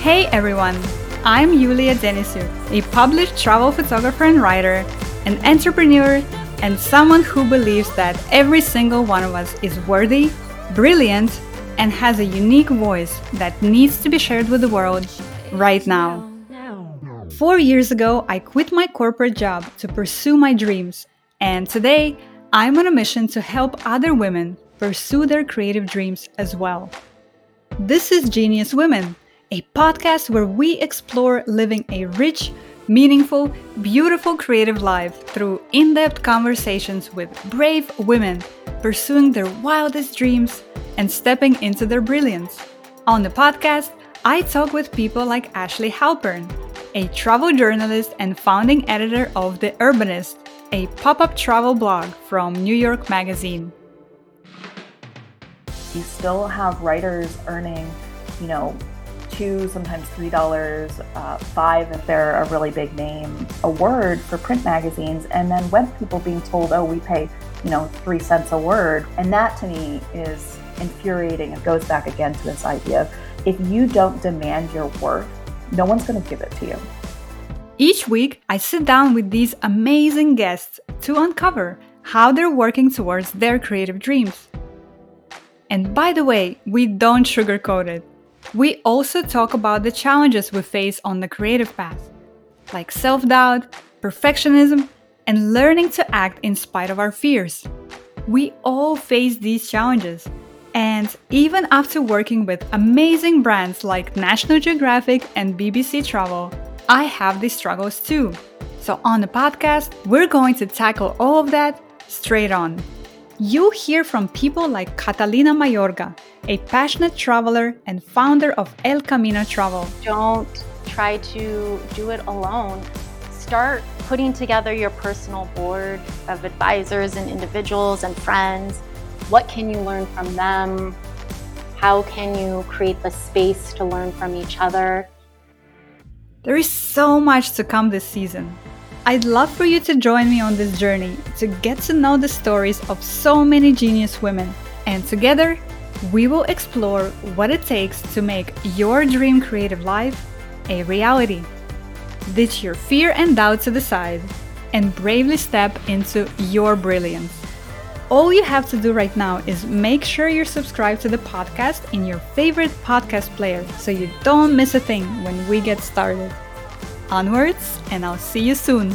Hey everyone, I'm Yulia Denysyuk, a published travel photographer and writer, an entrepreneur, and someone who believes that every single one of us is worthy, brilliant, and has a unique voice that needs to be shared with the world right now. Four years ago, I quit my corporate job to pursue my dreams, and today I'm on a mission to help other women pursue their creative dreams as well. This is Genius Women a podcast where we explore living a rich, meaningful, beautiful creative life through in depth conversations with brave women pursuing their wildest dreams and stepping into their brilliance. On the podcast, I talk with people like Ashlea Halpern, a travel journalist and founding editor of The Urbanist, a pop up travel blog from New York Magazine. You still have writers earning, you know, two, sometimes three dollars, uh, five if they're a really big name, a word for print magazines, and then web people being told, oh, we pay, you know, three cents a word, and that to me is infuriating. It goes back again to this idea of if you don't demand your worth, no one's going to give it to you. Each week, I sit down with these amazing guests to uncover how they're working towards their creative dreams. And by the way, we don't sugarcoat it. We also talk about the challenges we face on the creative path, like self doubt, perfectionism, and learning to act in spite of our fears. We all face these challenges, and even after working with amazing brands like National Geographic and BBC Travel, I have these struggles too. So, on the podcast, we're going to tackle all of that straight on. You'll hear from people like Catalina Mayorga, a passionate traveler and founder of El Camino Travel. Don't try to do it alone. Start putting together your personal board of advisors and individuals and friends. What can you learn from them? How can you create the space to learn from each other? There is so much to come this season. I'd love for you to join me on this journey to get to know the stories of so many genius women. And together, we will explore what it takes to make your dream creative life a reality. Ditch your fear and doubt to the side and bravely step into your brilliance. All you have to do right now is make sure you're subscribed to the podcast in your favorite podcast player so you don't miss a thing when we get started onwards, and I'll see you soon.